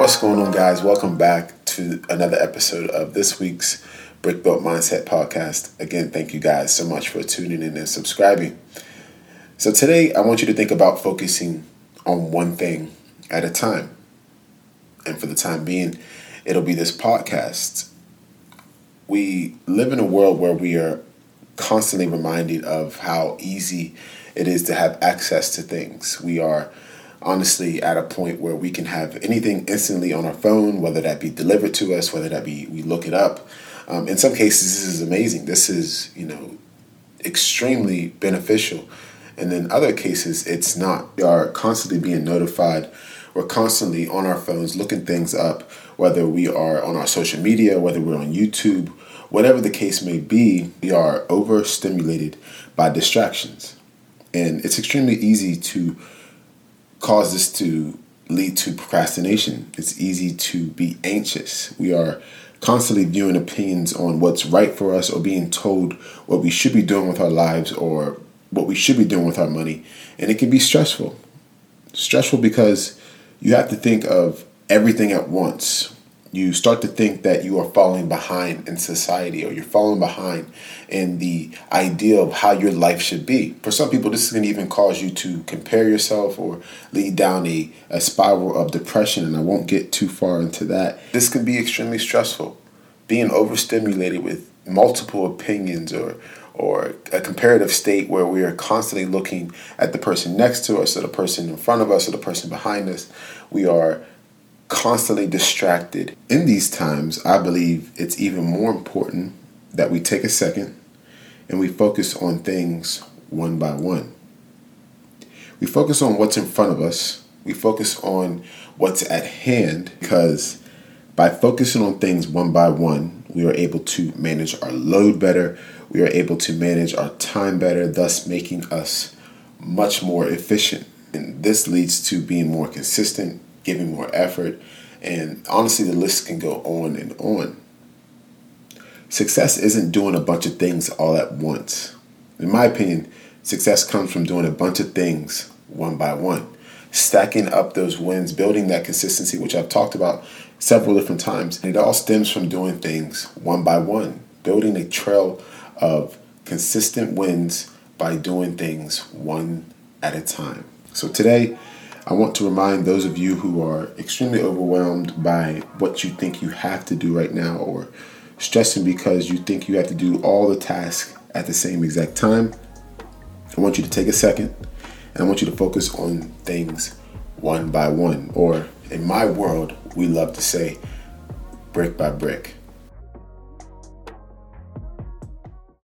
What's going on, guys? Welcome back to another episode of this week's Brick Built Mindset podcast. Again, thank you guys so much for tuning in and subscribing. So, today I want you to think about focusing on one thing at a time. And for the time being, it'll be this podcast. We live in a world where we are constantly reminded of how easy it is to have access to things. We are honestly at a point where we can have anything instantly on our phone, whether that be delivered to us, whether that be we look it up. Um, in some cases, this is amazing. This is, you know, extremely beneficial. And in other cases, it's not. We are constantly being notified. We're constantly on our phones looking things up, whether we are on our social media, whether we're on YouTube, whatever the case may be, we are overstimulated by distractions. And it's extremely easy to cause this to lead to procrastination. It's easy to be anxious. We are constantly viewing opinions on what's right for us or being told what we should be doing with our lives or what we should be doing with our money. And it can be stressful. Stressful because you have to think of everything at once you start to think that you are falling behind in society or you're falling behind in the idea of how your life should be. For some people, this can even cause you to compare yourself or lead down a, a spiral of depression, and I won't get too far into that. This can be extremely stressful. Being overstimulated with multiple opinions or or a comparative state where we are constantly looking at the person next to us or the person in front of us or the person behind us. We are constantly distracted. In these times, I believe it's even more important that we take a second and we focus on things one by one. We focus on what's in front of us, we focus on what's at hand because by focusing on things one by one, we are able to manage our load better, we are able to manage our time better, thus making us much more efficient. And this leads to being more consistent, giving more effort, and honestly, the list can go on and on. Success isn't doing a bunch of things all at once. In my opinion, success comes from doing a bunch of things one by one, stacking up those wins, building that consistency, which I've talked about several different times. And it all stems from doing things one by one, building a trail of consistent wins by doing things one at a time. So today, I want to remind those of you who are extremely overwhelmed by what you think you have to do right now or stressing because you think you have to do all the tasks at the same exact time. I want you to take a second and I want you to focus on things one by one, or in my world, we love to say brick by brick.